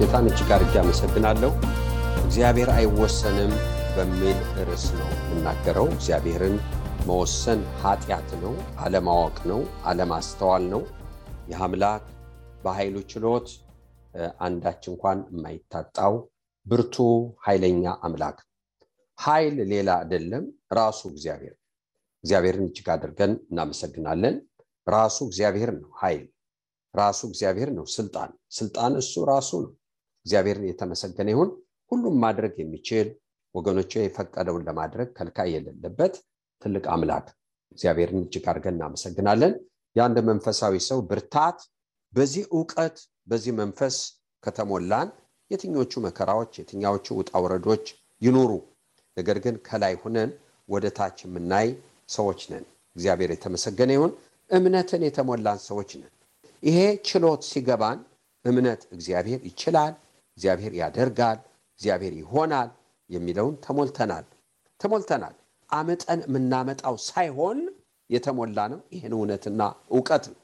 ጌታን እጅግ አድርጌ አመሰግናለሁ። እግዚአብሔር አይወሰንም በሚል ርዕስ ነው የምናገረው። እግዚአብሔርን መወሰን ኃጢአት ነው፣ አለማወቅ ነው፣ አለማስተዋል ነው። ይህ አምላክ በኃይሉ ችሎት አንዳች እንኳን የማይታጣው ብርቱ ኃይለኛ አምላክ ኃይል ሌላ አይደለም፣ ራሱ እግዚአብሔር። እግዚአብሔርን እጅግ አድርገን እናመሰግናለን። ራሱ እግዚአብሔር ነው ኃይል፣ ራሱ እግዚአብሔር ነው ስልጣን፣ ስልጣን እሱ ራሱ ነው። እግዚአብሔርን የተመሰገነ ይሁን። ሁሉም ማድረግ የሚችል ወገኖች የፈቀደውን ለማድረግ ከልካይ የሌለበት ትልቅ አምላክ እግዚአብሔርን እጅግ አድርገን እናመሰግናለን። የአንድ መንፈሳዊ ሰው ብርታት በዚህ እውቀት በዚህ መንፈስ ከተሞላን የትኞቹ መከራዎች የትኛዎቹ ውጣ ውረዶች ይኑሩ፣ ነገር ግን ከላይ ሁነን ወደ ታች የምናይ ሰዎች ነን። እግዚአብሔር የተመሰገነ ይሁን። እምነትን የተሞላን ሰዎች ነን። ይሄ ችሎት ሲገባን እምነት እግዚአብሔር ይችላል፣ እግዚአብሔር ያደርጋል፣ እግዚአብሔር ይሆናል የሚለውን ተሞልተናል ተሞልተናል። አመጠን የምናመጣው ሳይሆን የተሞላ ነው። ይህን እውነትና እውቀት ነው።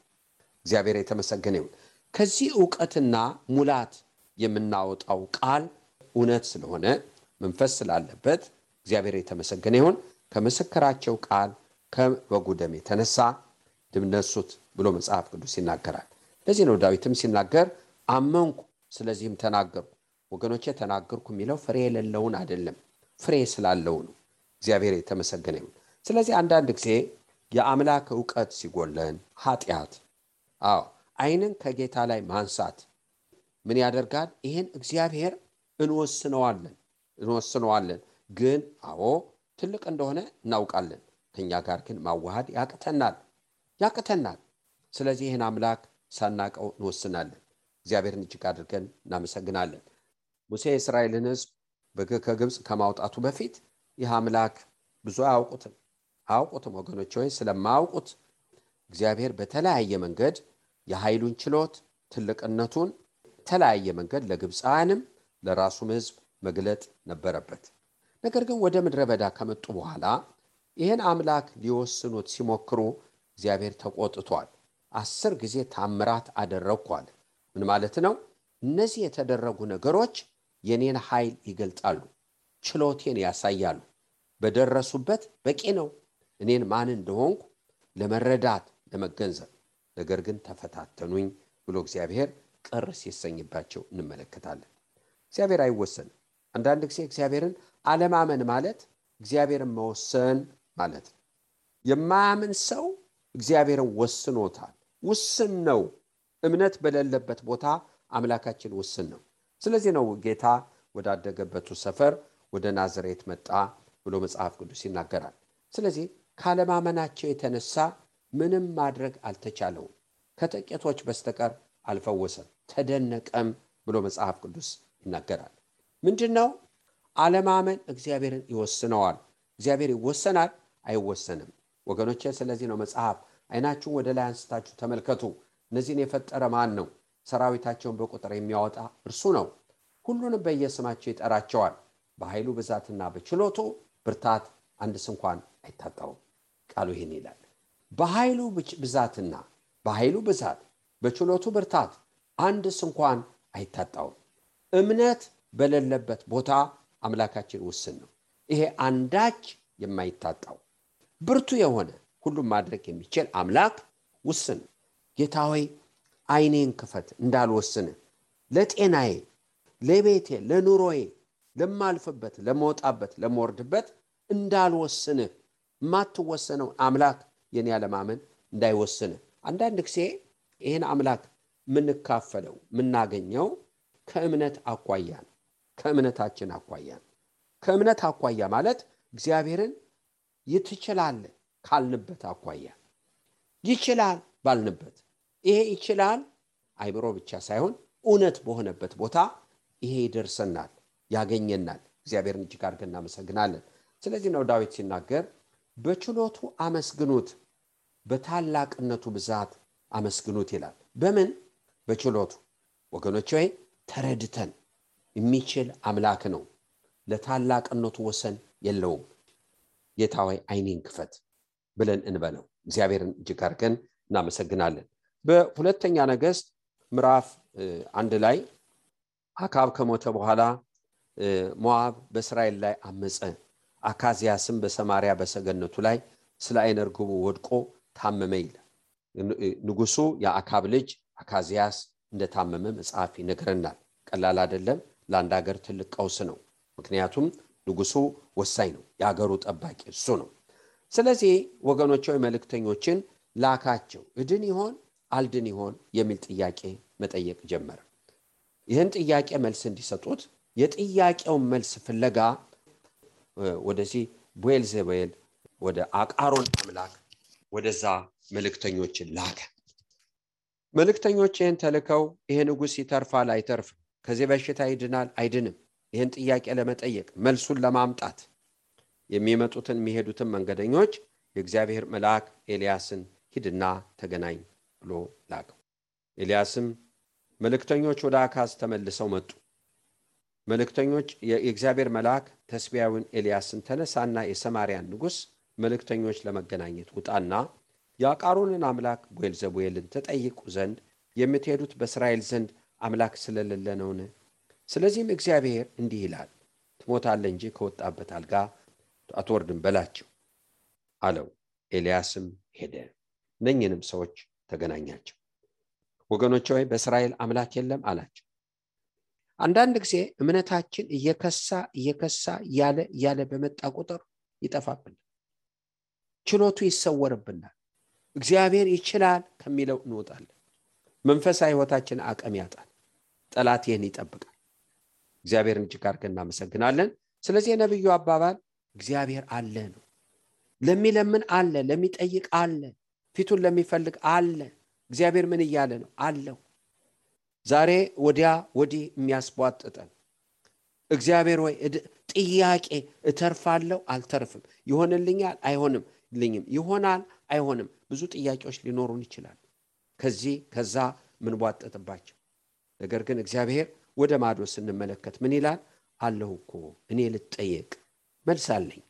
እግዚአብሔር የተመሰገነ ይሁን። ከዚህ እውቀትና ሙላት የምናወጣው ቃል እውነት ስለሆነ መንፈስ ስላለበት እግዚአብሔር የተመሰገነ ይሁን። ከመሰከራቸው ቃል ከበጉ ደም የተነሳ ድል ነሱት ብሎ መጽሐፍ ቅዱስ ይናገራል። ለዚህ ነው ዳዊትም ሲናገር አመንኩ ስለዚህም ተናገርኩ። ወገኖቼ ተናገርኩ የሚለው ፍሬ የሌለውን አይደለም፣ ፍሬ ስላለው ነው። እግዚአብሔር የተመሰገነ ይሁን። ስለዚህ አንዳንድ ጊዜ የአምላክ እውቀት ሲጎለን ኃጢአት፣ አዎ ዓይንን ከጌታ ላይ ማንሳት ምን ያደርጋል? ይህን እግዚአብሔር እንወስነዋለን እንወስነዋለን። ግን አዎ ትልቅ እንደሆነ እናውቃለን። ከኛ ጋር ግን ማዋሃድ ያቅተናል ያቅተናል። ስለዚህ ይህን አምላክ ሳናቀው እንወስናለን። እግዚአብሔርን እጅግ አድርገን እናመሰግናለን። ሙሴ የእስራኤልን ሕዝብ ከግብፅ ከማውጣቱ በፊት ይህ አምላክ ብዙ አያውቁትም አያውቁትም ወገኖች ወይ ስለማያውቁት እግዚአብሔር በተለያየ መንገድ የኃይሉን ችሎት ትልቅነቱን የተለያየ መንገድ ለግብፃውያንም ለራሱም ሕዝብ መግለጥ ነበረበት። ነገር ግን ወደ ምድረ በዳ ከመጡ በኋላ ይህን አምላክ ሊወስኑት ሲሞክሩ እግዚአብሔር ተቆጥቷል። አስር ጊዜ ታምራት አደረግኳል። ምን ማለት ነው? እነዚህ የተደረጉ ነገሮች የኔን ኃይል ይገልጣሉ፣ ችሎቴን ያሳያሉ። በደረሱበት በቂ ነው እኔን ማን እንደሆንኩ ለመረዳት ለመገንዘብ። ነገር ግን ተፈታተኑኝ ብሎ እግዚአብሔር ቅር ሲሰኝባቸው እንመለከታለን። እግዚአብሔር አይወሰንም። አንዳንድ ጊዜ እግዚአብሔርን አለማመን ማለት እግዚአብሔርን መወሰን ማለት ነው። የማያምን ሰው እግዚአብሔርን ወስኖታል። ውስን ነው። እምነት በሌለበት ቦታ አምላካችን ውስን ነው። ስለዚህ ነው ጌታ ወዳደገበቱ ሰፈር ወደ ናዝሬት መጣ ብሎ መጽሐፍ ቅዱስ ይናገራል። ስለዚህ ካለማመናቸው የተነሳ ምንም ማድረግ አልተቻለውም። ከጥቂቶች በስተቀር አልፈወሰም፣ ተደነቀም ብሎ መጽሐፍ ቅዱስ ይናገራል። ምንድን ነው አለማመን? እግዚአብሔርን ይወስነዋል። እግዚአብሔር ይወሰናል አይወሰንም? ወገኖቼ፣ ስለዚህ ነው መጽሐፍ አይናችሁን ወደ ላይ አንስታችሁ ተመልከቱ፣ እነዚህን የፈጠረ ማን ነው? ሰራዊታቸውን በቁጥር የሚያወጣ እርሱ ነው። ሁሉንም በየስማቸው ይጠራቸዋል። በኃይሉ ብዛትና በችሎቱ ብርታት አንድስ እንኳን አይታጣውም። ቃሉ ይህን ይላል። በኃይሉ ብዛትና በኃይሉ ብዛት በችሎቱ ብርታት አንድስ እንኳን አይታጣውም። እምነት በሌለበት ቦታ አምላካችን ውስን ነው። ይሄ አንዳች የማይታጣው ብርቱ የሆነ ሁሉም ማድረግ የሚችል አምላክ ውስን ነው። ጌታ ሆይ ዓይኔን ክፈት እንዳልወስን ለጤናዬ፣ ለቤቴ፣ ለኑሮዬ፣ ለማልፍበት፣ ለመወጣበት፣ ለመወርድበት እንዳልወስንህ የማትወሰነውን አምላክ የኔ ያለማመን እንዳይወስንህ። አንዳንድ ጊዜ ይህን አምላክ የምንካፈለው የምናገኘው ከእምነት አኳያ ነው። ከእምነታችን አኳያ ነው። ከእምነት አኳያ ማለት እግዚአብሔርን ትችላለህ ካልንበት አኳያ ይችላል ባልንበት ይሄ ይችላል አይምሮ ብቻ ሳይሆን እውነት በሆነበት ቦታ ይሄ ይደርሰናል፣ ያገኘናል። እግዚአብሔርን እጅግ አድርገን እናመሰግናለን። ስለዚህ ነው ዳዊት ሲናገር በችሎቱ አመስግኑት፣ በታላቅነቱ ብዛት አመስግኑት ይላል። በምን በችሎቱ ወገኖች ወይ ተረድተን የሚችል አምላክ ነው። ለታላቅነቱ ወሰን የለውም። ጌታ ሆይ ዓይኔን ክፈት ብለን እንበለው። እግዚአብሔርን እጅግ አድርገን እናመሰግናለን። በሁለተኛ ነገሥት ምዕራፍ አንድ ላይ አካብ ከሞተ በኋላ ሞዓብ በእስራኤል ላይ አመፀ። አካዚያስም በሰማሪያ በሰገነቱ ላይ ስለ ርግቡ ወድቆ ታመመ ይላል። ንጉሱ የአካብ ልጅ አካዚያስ እንደታመመ መጽሐፍ ይነግረናል። ቀላል አይደለም። ለአንድ ሀገር ትልቅ ቀውስ ነው። ምክንያቱም ንጉሱ ወሳኝ ነው። የሀገሩ ጠባቂ እሱ ነው። ስለዚህ ወገኖች መልእክተኞችን ላካቸው። እድን ይሆን አልድን ይሆን የሚል ጥያቄ መጠየቅ ጀመረ። ይህን ጥያቄ መልስ እንዲሰጡት የጥያቄውን መልስ ፍለጋ ወደዚህ ቦኤልዜቡል ወደ አቃሮን አምላክ ወደዛ መልእክተኞችን ላከ። መልእክተኞች ይህን ተልከው ይሄ ንጉሥ ይተርፋል አይተርፍም፣ ከዚህ በሽታ ይድናል አይድንም፣ ይህን ጥያቄ ለመጠየቅ መልሱን ለማምጣት የሚመጡትን የሚሄዱትን መንገደኞች የእግዚአብሔር መልአክ ኤልያስን ሂድና ተገናኝ ብሎ ላከው። ኤልያስም መልእክተኞች ወደ አካዝ ተመልሰው መጡ። መልእክተኞች የእግዚአብሔር መልአክ ተስቢያዊን ኤልያስን ተነሳና የሰማርያን ንጉሥ መልእክተኞች ለመገናኘት ውጣና የአቃሮንን አምላክ ቦኤልዜቡልን ተጠይቁ ዘንድ የምትሄዱት በእስራኤል ዘንድ አምላክ ስለሌለ ነውን? ስለዚህም እግዚአብሔር እንዲህ ይላል ትሞታለህ እንጂ ከወጣበት አልጋ አትወርድም በላቸው አለው። ኤልያስም ሄደ፣ እነኝንም ሰዎች ተገናኛቸው። ወገኖች ሆይ በእስራኤል አምላክ የለም አላቸው። አንዳንድ ጊዜ እምነታችን እየከሳ እየከሳ እያለ እያለ በመጣ ቁጥር ይጠፋብናል፣ ችሎቱ ይሰወርብናል። እግዚአብሔር ይችላል ከሚለው እንወጣለን። መንፈሳዊ ሕይወታችን አቅም ያጣል። ጠላት ይህን ይጠብቃል። እግዚአብሔርን እጅግ አድርገን እናመሰግናለን። ስለዚህ የነቢዩ አባባል እግዚአብሔር አለ ነው። ለሚለምን አለ፣ ለሚጠይቅ አለ፣ ፊቱን ለሚፈልግ አለ። እግዚአብሔር ምን እያለ ነው? አለው። ዛሬ ወዲያ ወዲህ የሚያስቧጥጠን እግዚአብሔር ወይ ጥያቄ እተርፋለሁ አልተርፍም፣ ይሆንልኛል አይሆንም ልኝም፣ ይሆናል አይሆንም፣ ብዙ ጥያቄዎች ሊኖሩን ይችላል። ከዚህ ከዛ ምንቧጠጥባቸው ነገር ግን እግዚአብሔር ወደ ማዶ ስንመለከት ምን ይላል? አለሁ እኮ እኔ ልጠየቅ መልስ አለኝ።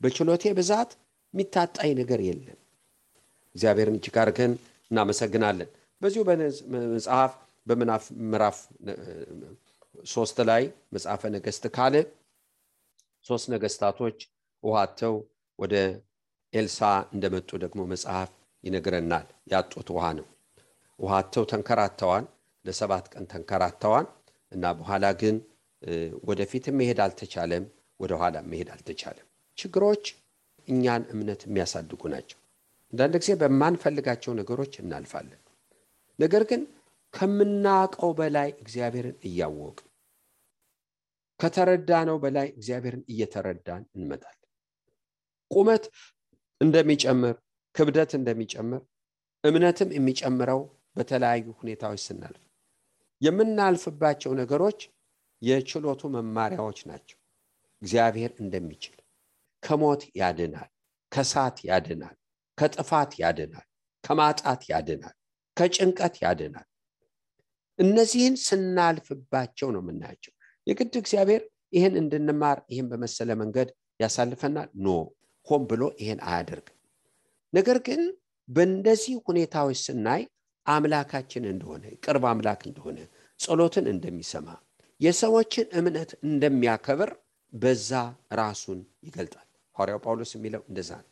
በችሎቴ ብዛት የሚታጣኝ ነገር የለም። እግዚአብሔርን እጅግ አድርገን እናመሰግናለን። በዚሁ መጽሐፍ በምናፍ ምዕራፍ ሶስት ላይ መጽሐፈ ነገሥት ካለ ሶስት ነገስታቶች ውሃተው ወደ ኤልሳ እንደመጡ ደግሞ መጽሐፍ ይነግረናል። ያጡት ውሃ ነው። ውሃተው ተንከራተዋል። ለሰባት ቀን ተንከራተዋል እና በኋላ ግን ወደፊትም መሄድ አልተቻለም፣ ወደ ኋላ መሄድ አልተቻለም። ችግሮች እኛን እምነት የሚያሳድጉ ናቸው። አንዳንድ ጊዜ በማንፈልጋቸው ነገሮች እናልፋለን። ነገር ግን ከምናውቀው በላይ እግዚአብሔርን እያወቅ ከተረዳነው በላይ እግዚአብሔርን እየተረዳን እንመጣለን። ቁመት እንደሚጨምር ክብደት እንደሚጨምር እምነትም የሚጨምረው በተለያዩ ሁኔታዎች ስናልፍ የምናልፍባቸው ነገሮች የችሎቱ መማሪያዎች ናቸው። እግዚአብሔር እንደሚችል ከሞት ያድናል፣ ከሳት ያድናል፣ ከጥፋት ያድናል፣ ከማጣት ያድናል፣ ከጭንቀት ያድናል። እነዚህን ስናልፍባቸው ነው የምናያቸው። የግድ እግዚአብሔር ይህን እንድንማር ይህን በመሰለ መንገድ ያሳልፈናል? ኖ ሆን ብሎ ይሄን አያደርግም። ነገር ግን በእንደዚህ ሁኔታዎች ስናይ አምላካችን እንደሆነ ቅርብ አምላክ እንደሆነ ጸሎትን እንደሚሰማ የሰዎችን እምነት እንደሚያከብር በዛ ራሱን ይገልጣል። ሐዋርያው ጳውሎስ የሚለው እንደዛ ነው።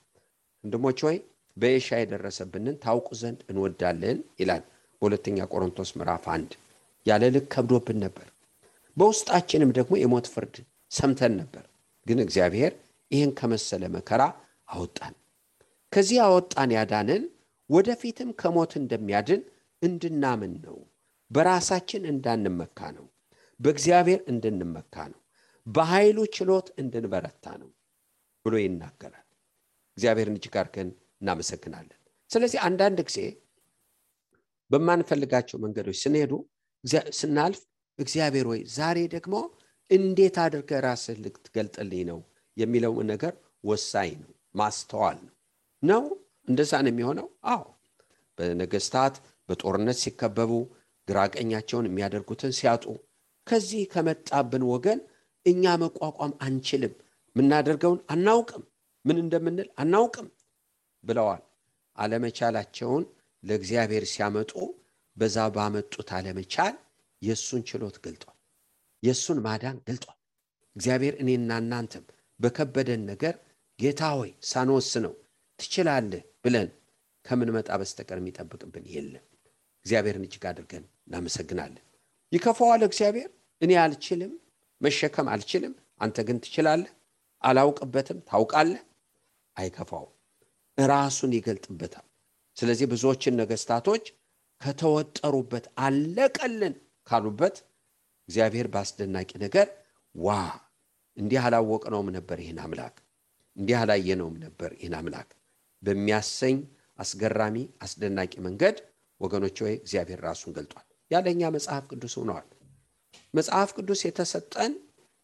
ወንድሞች ሆይ በኤሻ የደረሰብንን ታውቁ ዘንድ እንወዳለን ይላል በሁለተኛ ቆሮንቶስ ምዕራፍ አንድ ያለ ልክ ከብዶብን ነበር። በውስጣችንም ደግሞ የሞት ፍርድ ሰምተን ነበር። ግን እግዚአብሔር ይህን ከመሰለ መከራ አወጣን። ከዚህ አወጣን ያዳንን ወደፊትም ከሞት እንደሚያድን እንድናምን ነው። በራሳችን እንዳንመካ ነው። በእግዚአብሔር እንድንመካ ነው። በኃይሉ ችሎት እንድንበረታ ነው ብሎ ይናገራል። እግዚአብሔርን እጅግ አድርገን እናመሰግናለን። ስለዚህ አንዳንድ ጊዜ በማንፈልጋቸው መንገዶች ስንሄዱ ስናልፍ እግዚአብሔር ወይ ዛሬ ደግሞ እንዴት አድርገህ ራስህ ልትገልጥልኝ ነው የሚለው ነገር ወሳኝ ነው። ማስተዋል ነው ነው እንደዛ ነው የሚሆነው። አዎ በነገስታት በጦርነት ሲከበቡ ግራቀኛቸውን የሚያደርጉትን ሲያጡ ከዚህ ከመጣብን ወገን እኛ መቋቋም አንችልም፣ የምናደርገውን አናውቅም፣ ምን እንደምንል አናውቅም ብለዋል። አለመቻላቸውን ለእግዚአብሔር ሲያመጡ በዛ ባመጡት አለመቻል የእሱን ችሎት ገልጧል። የእሱን ማዳን ገልጧል። እግዚአብሔር እኔና እናንተም በከበደን ነገር ጌታ ሆይ ሳንወስነው ትችላለህ ብለን ከምንመጣ በስተቀር የሚጠብቅብን የለም። እግዚአብሔርን እጅግ አድርገን እናመሰግናለን። ይከፋዋል እግዚአብሔር። እኔ አልችልም፣ መሸከም አልችልም፣ አንተ ግን ትችላለህ፣ አላውቅበትም፣ ታውቃለህ። አይከፋውም፣ ራሱን ይገልጥበታል። ስለዚህ ብዙዎችን ነገስታቶች ከተወጠሩበት አለቀልን ካሉበት እግዚአብሔር በአስደናቂ ነገር ዋ እንዲህ አላወቅነውም ነበር ይህን አምላክ እንዲህ አላየነውም ነበር ይህን አምላክ በሚያሰኝ አስገራሚ አስደናቂ መንገድ ወገኖች ወይ እግዚአብሔር ራሱን ገልጧል። ያለኛ መጽሐፍ ቅዱስ ሆነዋል። መጽሐፍ ቅዱስ የተሰጠን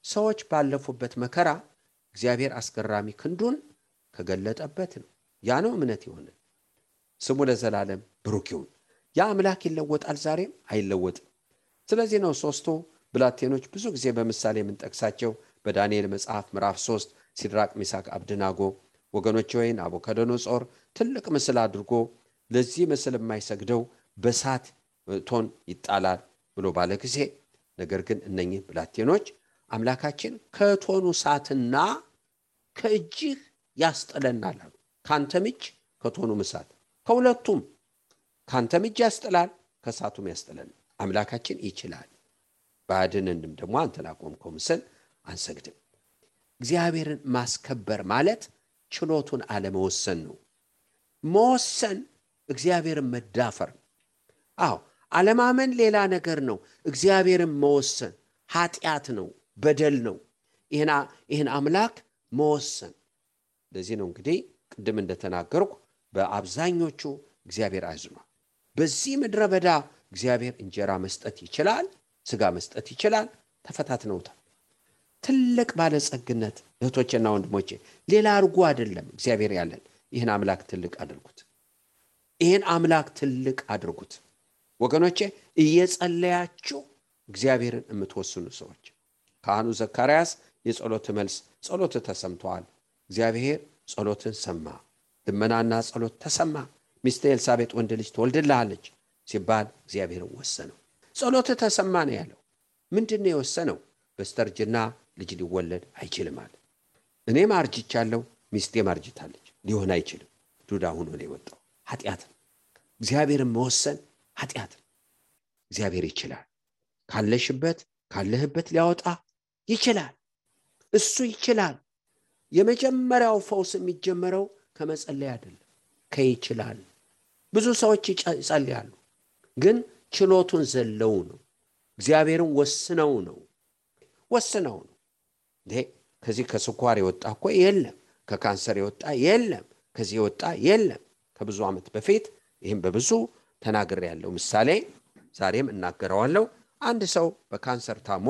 ሰዎች ባለፉበት መከራ እግዚአብሔር አስገራሚ ክንዱን ከገለጠበት ነው። ያ ነው እምነት የሆነ ስሙ ለዘላለም ብሩክ ይሁን። ያ አምላክ ይለወጣል፣ ዛሬም አይለወጥም። ስለዚህ ነው ሶስቱ ብላቴኖች ብዙ ጊዜ በምሳሌ የምንጠቅሳቸው በዳንኤል መጽሐፍ ምዕራፍ 3 ሲድራቅ፣ ሚሳቅ፣ አብድናጎ ወገኖች ወይን ናቡከደነጾር ትልቅ ምስል አድርጎ ለዚህ ምስል የማይሰግደው በሳት ቶን ይጣላል ብሎ ባለ ጊዜ ነገር ግን እነኚህ ብላቴኖች አምላካችን ከእቶኑ እሳትና ከእጅህ ያስጥለናል አሉ። ከአንተም እጅ ከእቶኑም እሳት ከሁለቱም ከአንተም እጅ ያስጥላል፣ ከእሳቱም ያስጥለን። አምላካችን ይችላል። ባድንንም ደግሞ አንተ ላቆምከው ምስል አንሰግድም። እግዚአብሔርን ማስከበር ማለት ችሎቱን አለመወሰን ነው። መወሰን እግዚአብሔርን መዳፈር አዎ አለማመን ሌላ ነገር ነው። እግዚአብሔርን መወሰን ኃጢአት ነው፣ በደል ነው። ይህን አምላክ መወሰን ለዚህ ነው እንግዲህ ቅድም እንደተናገርኩ በአብዛኞቹ እግዚአብሔር አዝኗል። በዚህ ምድረ በዳ እግዚአብሔር እንጀራ መስጠት ይችላል፣ ስጋ መስጠት ይችላል። ተፈታትነውታል። ትልቅ ባለጸግነት እህቶቼና ወንድሞቼ፣ ሌላ አድርጎ አይደለም እግዚአብሔር ያለን። ይህን አምላክ ትልቅ አድርጉት። ይህን አምላክ ትልቅ አድርጉት ወገኖቼ። እየጸለያችሁ እግዚአብሔርን የምትወስኑ ሰዎች ካህኑ ዘካርያስ የጸሎት መልስ ጸሎት ተሰምተዋል። እግዚአብሔር ጸሎትን ሰማ። ልመናና ጸሎት ተሰማ። ሚስት ኤልሳቤጥ ወንድ ልጅ ትወልድልሃለች ሲባል እግዚአብሔርን ወሰነው። ጸሎት ተሰማ ነው ያለው። ምንድን ነው የወሰነው? በስተርጅና ልጅ ሊወለድ አይችልም አለ። እኔም አርጅቻለሁ፣ ሚስቴም አርጅታለች፣ ሊሆን አይችልም። ዱዳ ሆኖ ነው የወጣው። ኃጢአት እግዚአብሔርን መወሰን ኃጢአት ነው። እግዚአብሔር ይችላል። ካለሽበት ካለህበት ሊያወጣ ይችላል። እሱ ይችላል። የመጀመሪያው ፈውስ የሚጀመረው ከመጸለይ አይደለም፣ ከይችላል። ብዙ ሰዎች ይጸልያሉ፣ ግን ችሎቱን ዘለው ነው። እግዚአብሔርን ወስነው ነው ወስነው ነው። ከዚህ ከስኳር የወጣ እኮ የለም፣ ከካንሰር የወጣ የለም፣ ከዚህ የወጣ የለም። ከብዙ ዓመት በፊት ይህም በብዙ ተናግሬ ያለው ምሳሌ ዛሬም እናገረዋለሁ። አንድ ሰው በካንሰር ታሞ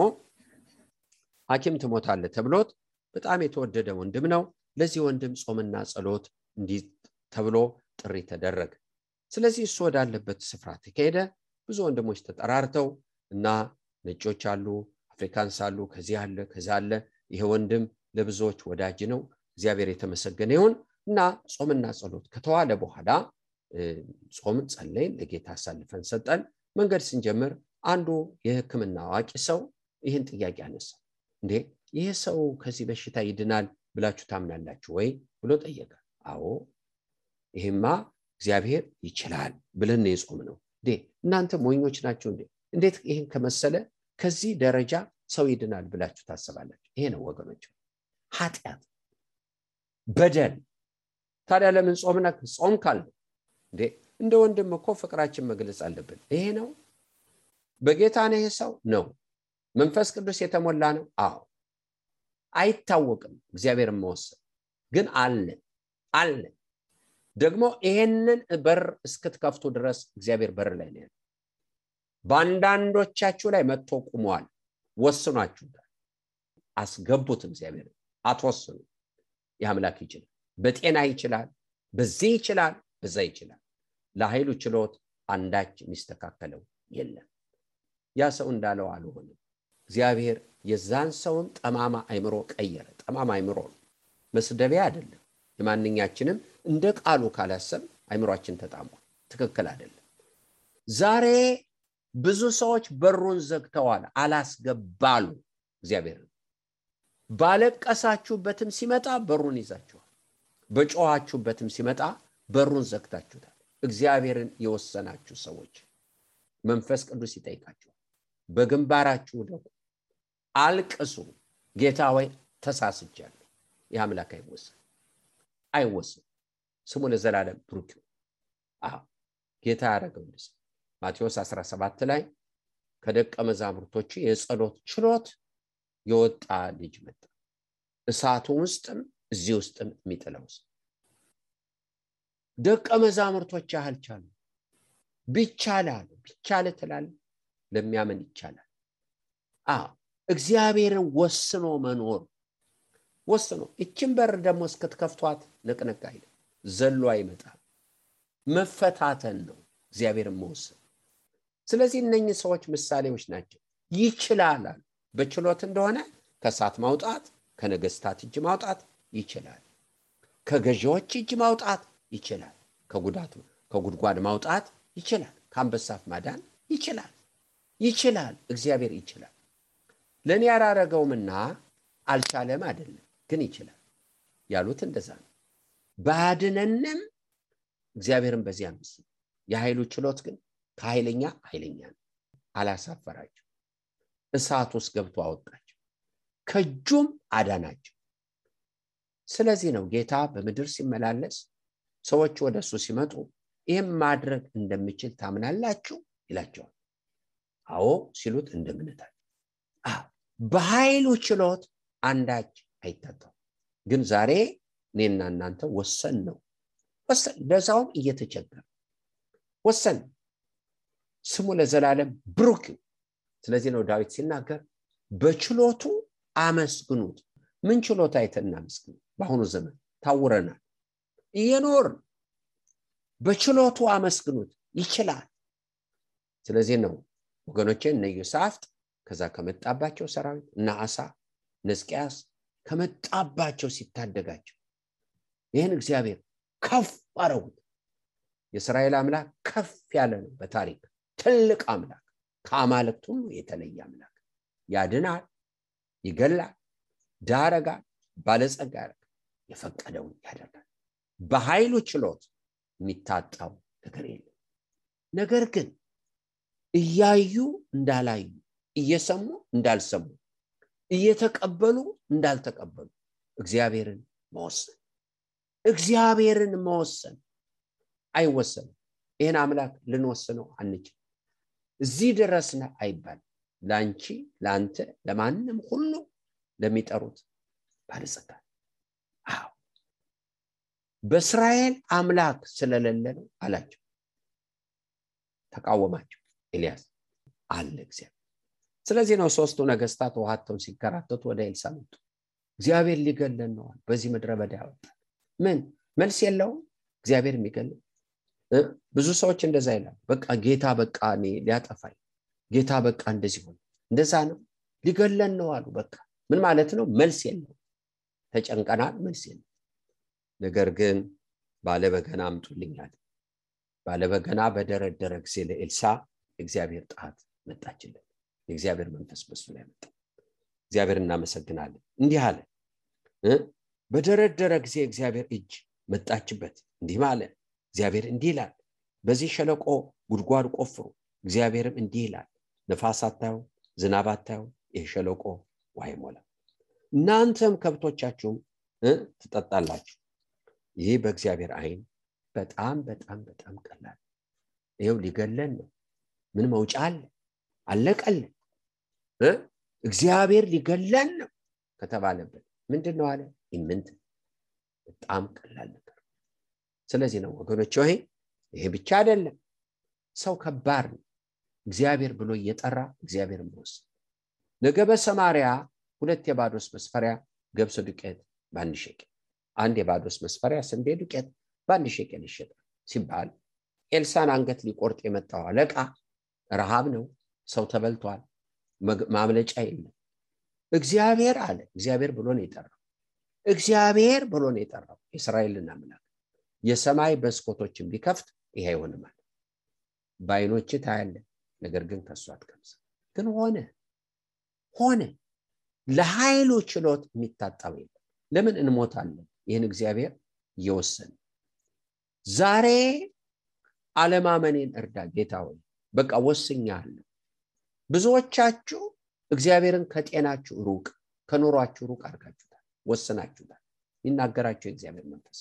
ሐኪም ትሞታለህ ተብሎት በጣም የተወደደ ወንድም ነው። ለዚህ ወንድም ጾምና ጸሎት እንዲህ ተብሎ ጥሪ ተደረገ። ስለዚህ እሱ ወዳለበት ስፍራ ተካሄደ። ብዙ ወንድሞች ተጠራርተው እና ነጮች አሉ፣ አፍሪካንስ አሉ፣ ከዚህ አለ ከዛ አለ። ይሄ ወንድም ለብዙዎች ወዳጅ ነው። እግዚአብሔር የተመሰገነ ይሁን እና ጾምና ጸሎት ከተዋለ በኋላ ጾምን ጸለይን፣ ለጌታ አሳልፈን ሰጠን። መንገድ ስንጀምር አንዱ የሕክምና አዋቂ ሰው ይህን ጥያቄ አነሳ። እንዴ ይህ ሰው ከዚህ በሽታ ይድናል ብላችሁ ታምናላችሁ ወይ ብሎ ጠየቀ። አዎ ይሄማ እግዚአብሔር ይችላል ብለን የጾም ነው። እንዴ እናንተ ሞኞች ናቸው እንዴ? እንዴት ይህን ከመሰለ ከዚህ ደረጃ ሰው ይድናል ብላችሁ ታስባላችሁ? ይሄ ነው ወገኖች፣ ኃጢአት፣ በደል። ታዲያ ለምን ጾምና ጾም ካለ እንዴ እንደ ወንድም እኮ ፍቅራችን መግለጽ አለብን። ይሄ ነው በጌታ ነው። ይሄ ሰው ነው መንፈስ ቅዱስ የተሞላ ነው። አዎ አይታወቅም፣ እግዚአብሔርን መወሰን ግን አለ አለ። ደግሞ ይሄንን በር እስክትከፍቱ ድረስ እግዚአብሔር በር ላይ ነው በአንዳንዶቻችሁ ላይ መጥቶ ቁመዋል። ወስኗችሁታል። አስገቡት። እግዚአብሔር አትወስኑ። ይህ አምላክ ይችላል። በጤና ይችላል፣ በዚህ ይችላል፣ በዛ ይችላል። ለኃይሉ ችሎት አንዳች የሚስተካከለው የለም። ያ ሰው እንዳለው አልሆንም። እግዚአብሔር የዛን ሰውን ጠማማ አይምሮ ቀየረ። ጠማማ አይምሮ መስደቢያ አይደለም። የማንኛችንም እንደ ቃሉ ካላሰብ አይምሯችን ተጣሟል። ትክክል አይደለም። ዛሬ ብዙ ሰዎች በሩን ዘግተዋል፣ አላስገባሉ። እግዚአብሔር ባለቀሳችሁበትም ሲመጣ በሩን ይዛችኋል፣ በጮኋችሁበትም ሲመጣ በሩን ዘግታችሁታል። እግዚአብሔርን የወሰናችሁ ሰዎች መንፈስ ቅዱስ ይጠይቃችኋል። በግንባራችሁ ደቁ፣ አልቅሱ። ጌታ ወይ ተሳስጃለሁ። ይህ አምላክ አይወሰን አይወሰን። ስሙ ለዘላለም ብሩክ ጌታ ያደረገው እንደዚህ ማቴዎስ 17 ላይ ከደቀ መዛሙርቶቹ የጸሎት ችሎት የወጣ ልጅ መጣ። እሳቱ ውስጥም እዚህ ውስጥም የሚጥለው ደቀ መዛሙርቶች ያህል ቻሉ። ቢቻል አሉ ቢቻል ትላል ለሚያምን ይቻላል። አዎ እግዚአብሔርን ወስኖ መኖር ወስኖ ይችን በር ደግሞ እስክትከፍቷት ንቅንቅ አይልም፣ ዘሎ አይመጣም። መፈታተን ነው እግዚአብሔርን መወሰን። ስለዚህ እነኝህ ሰዎች ምሳሌዎች ናቸው። ይችላል አሉ። በችሎት እንደሆነ ከእሳት ማውጣት፣ ከነገስታት እጅ ማውጣት ይችላል። ከገዢዎች እጅ ማውጣት ይችላል። ከጉዳት ከጉድጓድ ማውጣት ይችላል። ከአንበሳፍ ማዳን ይችላል። ይችላል። እግዚአብሔር ይችላል። ለእኔ ያላረገውምና አልቻለም አይደለም፣ ግን ይችላል ያሉት እንደዛ ነው። ባያድነንም እግዚአብሔርን በዚህ አምስ የኃይሉ ችሎት ግን ከኃይለኛ ኃይለኛ ነው። አላሳፈራቸው። እሳት ውስጥ ገብቶ አወጣቸው፣ ከእጁም አዳናቸው። ስለዚህ ነው ጌታ በምድር ሲመላለስ ሰዎች ወደ እሱ ሲመጡ ይህም ማድረግ እንደምችል ታምናላችሁ ይላቸዋል። አዎ ሲሉት እንደ እምነታቸው በኃይሉ ችሎት አንዳች አይታጣም። ግን ዛሬ እኔና እናንተ ወሰን ነው ወሰን ለዛውም እየተቸገረ ወሰን ስሙ ለዘላለም ብሩክ። ስለዚህ ነው ዳዊት ሲናገር በችሎቱ አመስግኑት። ምን ችሎታ አይተን እናመስግኑ? በአሁኑ ዘመን ታውረናል፣ እየኖርን በችሎቱ አመስግኑት። ይችላል። ስለዚህ ነው ወገኖቼ እነ ኢዮሳፍጥ ከዛ ከመጣባቸው ሰራዊት እና አሳ ነዝቅያስ ከመጣባቸው ሲታደጋቸው ይህን እግዚአብሔር ከፍ አረጉት። የእስራኤል አምላክ ከፍ ያለ ነው። በታሪክ ትልቅ አምላክ፣ ከአማልክት ሁሉ የተለየ አምላክ። ያድናል፣ ይገላል፣ ዳረጋል፣ ባለጸጋ ያደርጋል፣ የፈቀደውን ያደርጋል። በኃይሉ ችሎት የሚታጣው ነገር የለም። ነገር ግን እያዩ እንዳላዩ፣ እየሰሙ እንዳልሰሙ፣ እየተቀበሉ እንዳልተቀበሉ እግዚአብሔርን መወሰን እግዚአብሔርን መወሰን አይወሰንም። ይህን አምላክ ልንወስነው አንችል። እዚህ ድረስነ አይባል። ለአንቺ፣ ለአንተ፣ ለማንም ሁሉ ለሚጠሩት ባለጸጋ አዎ በእስራኤል አምላክ ስለሌለ ነው አላቸው። ተቃወማቸው ኤልያስ አለ እግዚአብሔር። ስለዚህ ነው ሶስቱ ነገስታት ውሃተው ሲከራተቱ ወደ ኤልሳ መጡ። እግዚአብሔር ሊገለን ነዋል። በዚህ ምድረ በዳ ያወጣል። ምን መልስ የለውም እግዚአብሔር የሚገለን ብዙ ሰዎች እንደዛ ይላል። በቃ ጌታ በቃ እኔ ሊያጠፋኝ ጌታ በቃ እንደዚህ ሆነ። እንደዛ ነው ሊገለን ነው አሉ። በቃ ምን ማለት ነው? መልስ የለውም። ተጨንቀናል፣ መልስ የለም። ነገር ግን ባለበገና አምጡልኛል። ባለበገና በደረደረ ጊዜ ለኤልሳ የእግዚአብሔር ጣት መጣችለት። የእግዚአብሔር መንፈስ በሱ ላይ መጣ። እግዚአብሔር እናመሰግናለን። እንዲህ አለ በደረደረ ጊዜ እግዚአብሔር እጅ መጣችበት። እንዲህ አለ እግዚአብሔር እንዲህ ይላል፣ በዚህ ሸለቆ ጉድጓድ ቆፍሩ። እግዚአብሔርም እንዲህ ይላል፣ ነፋስ አታዩ፣ ዝናብ አታዩ፣ ይህ ሸለቆ ውሃ ይሞላል፣ እናንተም ከብቶቻችሁም ትጠጣላችሁ። ይህ በእግዚአብሔር አይን በጣም በጣም በጣም ቀላል ይኸው ሊገለን ነው። ምን መውጫ አለ? አለቀልን። እግዚአብሔር ሊገለን ነው ከተባለበት ምንድን ነው አለ? ኢምንት በጣም ቀላል ነገር። ስለዚህ ነው ወገኖች፣ ይሄ ይሄ ብቻ አይደለም። ሰው ከባድ ነው። እግዚአብሔር ብሎ እየጠራ እግዚአብሔር መወሰን። ነገ በሰማሪያ ሁለት የባዶስ መስፈሪያ ገብስ ዱቄት በአንድ ሸቄል፣ አንድ የባዶስ መስፈሪያ ስንዴ ዱቄት በአንድ ሸቄል ይሸጣል ሲባል ኤልሳን አንገት ሊቆርጥ የመጣው አለቃ ረሃብ ነው፣ ሰው ተበልቷል፣ ማምለጫ የለም። እግዚአብሔር አለ። እግዚአብሔር ብሎ ነው የጠራው። እግዚአብሔር ብሎ ነው የጠራው። የእስራኤልን አምላክ የሰማይ መስኮቶችን ቢከፍት ይሄ አይሆንም አለ። በአይኖች ታያለ፣ ነገር ግን ከሱ አትቀምስም። ግን ሆነ ሆነ። ለኃይሉ ችሎት የሚታጣው የለም። ለምን እንሞታለን? ይህን እግዚአብሔር እየወሰነ ዛሬ አለማመኔን እርዳ ጌታ ሆይ በቃ ወስኛለሁ። ብዙዎቻችሁ እግዚአብሔርን ከጤናችሁ ሩቅ ከኑሯችሁ ሩቅ አድርጋችሁታል፣ ወስናችሁታል። የሚናገራቸው የእግዚአብሔር መንፈስ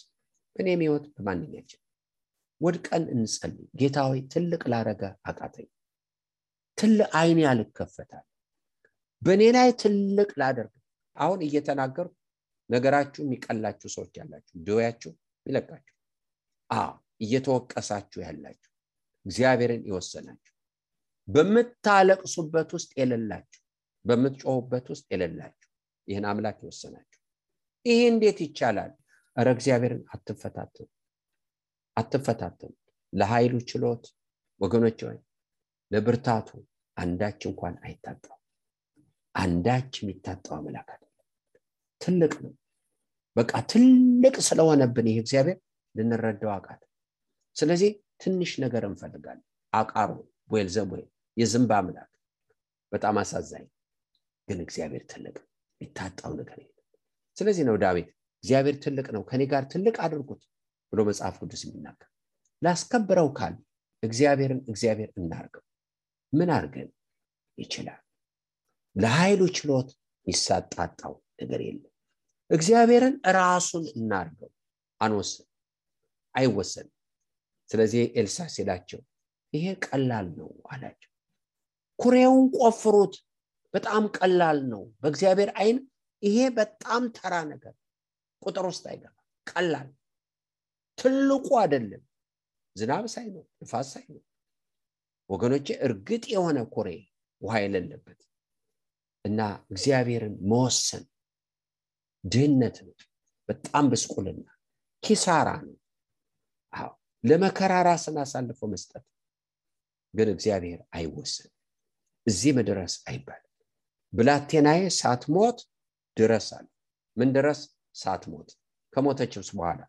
በእኔም ህይወት በማንኛችን ወድቀን እንጸልይ። ጌታ ሆይ ትልቅ ላረገ አቃተኝ፣ ትልቅ አይኔ ያልከፈታል፣ በእኔ ላይ ትልቅ ላደርግ። አሁን እየተናገሩ ነገራችሁ የሚቀላችሁ ሰዎች ያላችሁ፣ ድወያችሁ ይለቃችሁ። እየተወቀሳችሁ ያላችሁ እግዚአብሔርን የወሰናችሁ በምታለቅሱበት ውስጥ የሌላችሁ በምትጮሁበት ውስጥ የሌላችሁ ይህን አምላክ የወሰናችሁ ይህ እንዴት ይቻላል? እረ እግዚአብሔርን አትፈታተኑ፣ አትፈታተኑ። ለኃይሉ ችሎት ወገኖች ወይ ለብርታቱ አንዳች እንኳን አይታጣው። አንዳች የሚታጣው አምላክ ትልቅ ነው። በቃ ትልቅ ስለሆነብን ይህ እግዚአብሔር ልንረዳው አቃት። ስለዚህ ትንሽ ነገር እንፈልጋለን። አቃሮ ቦኤልዜቡል የዝንብ አምላክ በጣም አሳዛኝ፣ ግን እግዚአብሔር ትልቅ የሚታጣው ነገር የለም። ስለዚህ ነው ዳዊት እግዚአብሔር ትልቅ ነው፣ ከኔ ጋር ትልቅ አድርጉት ብሎ መጽሐፍ ቅዱስ የሚናገር ላስከብረው ካል እግዚአብሔርን እግዚአብሔር እናርገው። ምን አድርገን ይችላል? ለኃይሉ ችሎት የሚሳጣጣው ነገር የለም። እግዚአብሔርን ራሱን እናርገው፣ አንወስን፣ አይወሰንም። ስለዚህ ኤልሳ ሲላቸው ይሄ ቀላል ነው አላቸው። ኩሬውን ቆፍሩት፣ በጣም ቀላል ነው። በእግዚአብሔር አይን ይሄ በጣም ተራ ነገር ቁጥር ውስጥ አይገባ፣ ቀላል ትልቁ አይደለም። ዝናብ ሳይኖር ንፋስ ሳይኖር ወገኖቼ፣ እርግጥ የሆነ ኩሬ ውሃ የሌለበት እና እግዚአብሔርን መወሰን ድህነት ነው። በጣም ብስቁልና ኪሳራ ነው። ለመከራ ራስን አሳልፎ መስጠት ግን እግዚአብሔር አይወሰን። እዚህ መድረስ አይባልም። ብላቴናዬ ሳትሞት ድረስ አለ። ምን ድረስ? ሳትሞት። ከሞተችስ በኋላ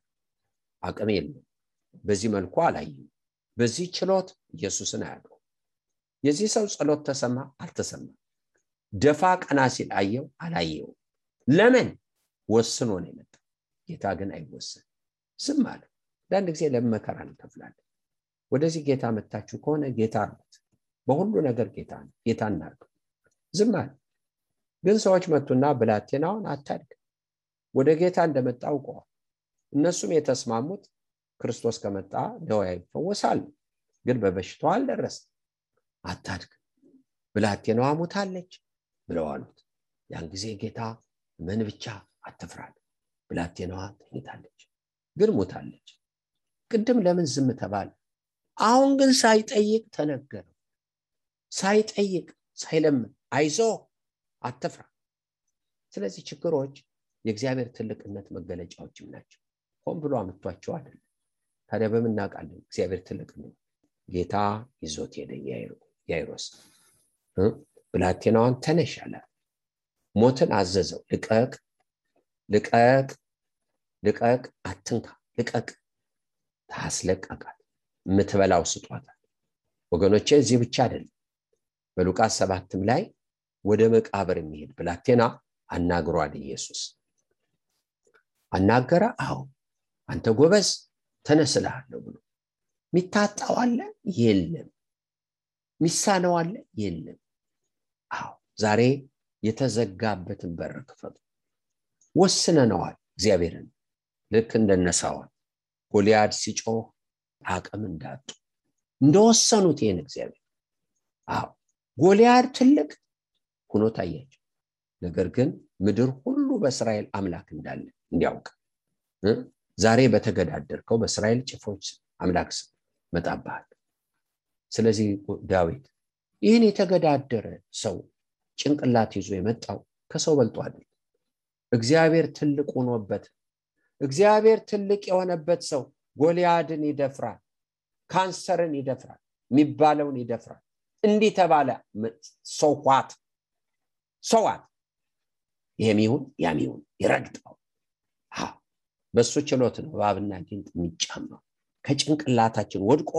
አቅም የለም። በዚህ መልኩ አላየም። በዚህ ችሎት ኢየሱስን አያውቀው። የዚህ ሰው ጸሎት ተሰማ አልተሰማም። ደፋ ቀና ሲል አየው አላየው። ለምን? ወስኖ ነው የመጣው። ጌታ ግን አይወሰን፣ ዝም አለ። አንዳንድ ጊዜ ለምን መከራ እንከፍላለን? ወደዚህ ጌታ መታችሁ ከሆነ ጌታ አርጉት። በሁሉ ነገር ጌታ ጌታ እናርገው። ዝም አለ። ግን ሰዎች መጡና ብላቴናውን አታድግ ወደ ጌታ እንደመጣ አውቀዋል። እነሱም የተስማሙት ክርስቶስ ከመጣ ደዌ ይፈወሳሉ። ግን በበሽታዋ አልደረሰም። አታድግ ብላቴናዋ ሙታለች ብለው አሉት። ያን ጊዜ ጌታ ምን ብቻ አትፍራል፣ ብላቴናዋ ተኝታለች፣ ግን ሙታለች። ቅድም ለምን ዝም ተባለ? አሁን ግን ሳይጠይቅ ተነገረው። ሳይጠይቅ ሳይለምን አይዞ አትፍራ። ስለዚህ ችግሮች የእግዚአብሔር ትልቅነት መገለጫዎችም ናቸው። ሆን ብሎ አምጥቷቸው አይደለም። ታዲያ በምን እናውቃለን? እግዚአብሔር ትልቅ ነው። ጌታ ይዞት ሄደ ያይሮስ ብላቴናዋን ተነሽ ሞትን አዘዘው። ልቀቅ ልቀቅ ልቀቅ፣ አትንካ፣ ልቀቅ፣ ታስለቀቃል። የምትበላው ስጧታል። ወገኖቼ እዚህ ብቻ አይደለም። በሉቃስ ሰባትም ላይ ወደ መቃብር የሚሄድ ብላቴና አናግሯል ኢየሱስ። አናገረ። አዎ አንተ ጎበዝ ተነስልሃለሁ ብሎ ሚታጣው የለም። ሚሳነው አለ የለም። አዎ ዛሬ የተዘጋበትን በር ክፈቱ። ወስነነዋል። እግዚአብሔርን ልክ እንደነሳዋል ጎልያድ ሲጮህ አቅም እንዳጡ እንደወሰኑት ይህን እግዚአብሔር አዎ ጎልያድ ትልቅ ሁኖ ታያቸው። ነገር ግን ምድር ሁሉ በእስራኤል አምላክ እንዳለ እንዲያውቅ ዛሬ በተገዳደርከው በእስራኤል ጭፍሮች አምላክ ስም መጣብሃል። ስለዚህ ዳዊት ይህን የተገዳደረ ሰው ጭንቅላት ይዞ የመጣው ከሰው በልጦ አይደለም። እግዚአብሔር ትልቅ ሆኖበት እግዚአብሔር ትልቅ የሆነበት ሰው ጎልያድን ይደፍራል፣ ካንሰርን ይደፍራል፣ የሚባለውን ይደፍራል። እንዲህ ተባለ ሰዋት ሰዋት ይህም ይሁን ያም ይሁን ይረግጠው። በእሱ ችሎት ነው እባብና ጊንጥ የሚጫማው። ከጭንቅላታችን ወድቆ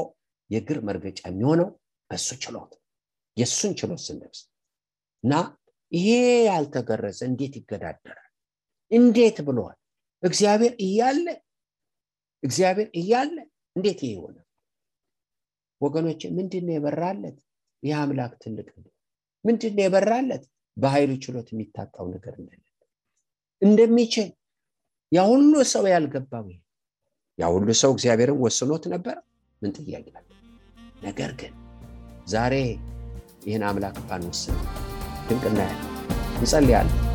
የእግር መርገጫ የሚሆነው በእሱ ችሎት የእሱን ችሎት ስንለብስ እና ይሄ ያልተገረዘ እንዴት ይገዳደራል? እንዴት ብለዋል? እግዚአብሔር እያለ እግዚአብሔር እያለ እንዴት ይሄ ይሆናል? ወገኖች ምንድን የበራለት? ይህ አምላክ ትልቅ ምንድን የበራለት? በኃይሉ ችሎት የሚታጣው ነገር እንደሌለ እንደሚችል ያ ሁሉ ሰው ያልገባው ያ ሁሉ ሰው እግዚአብሔርን ወስኖት ነበር። ምን ጥያቄ? ነገር ግን ዛሬ ይህን አምላክ ባንወስን ድንቅ እናያለን። እንጸልያለን።